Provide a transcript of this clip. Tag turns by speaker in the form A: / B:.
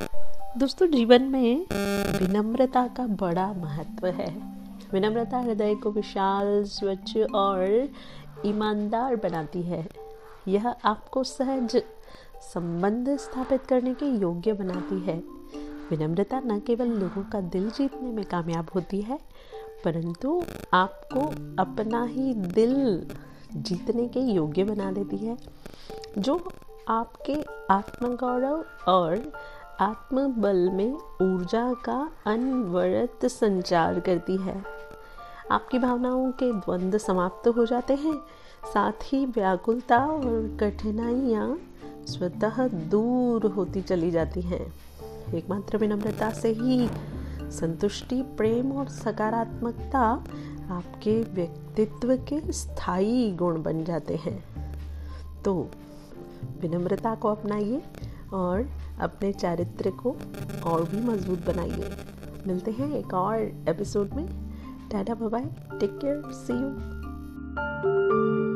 A: दोस्तों, जीवन में विनम्रता का बड़ा महत्व है। विनम्रता हृदय को विशाल, स्वच्छ और ईमानदार बनाती है। यह आपको सहज संबंध स्थापित करने के योग्य बनाती है। विनम्रता न केवल लोगों का दिल जीतने में कामयाब होती है, परंतु आपको अपना ही दिल जीतने के योग्य बना देती है, जो आपके आत्मगौरव और आत्मबल में ऊर्जा का अनवरत संचार करती है। आपकी भावनाओं के द्वंद्व समाप्त हो जाते हैं। साथ ही व्याकुलता और कठिनाइयाँ स्वतः दूर होती चली जाती हैं। एकमात्र विनम्रता से ही संतुष्टि, प्रेम और सकारात्मकता आपके व्यक्तित्व के स्थायी गुण बन जाते हैं। तो विनम्रता को अपनाइए और अपने चारित्र को और भी मज़बूत बनाइए। मिलते हैं एक और एपिसोड में। Tata bye take care see you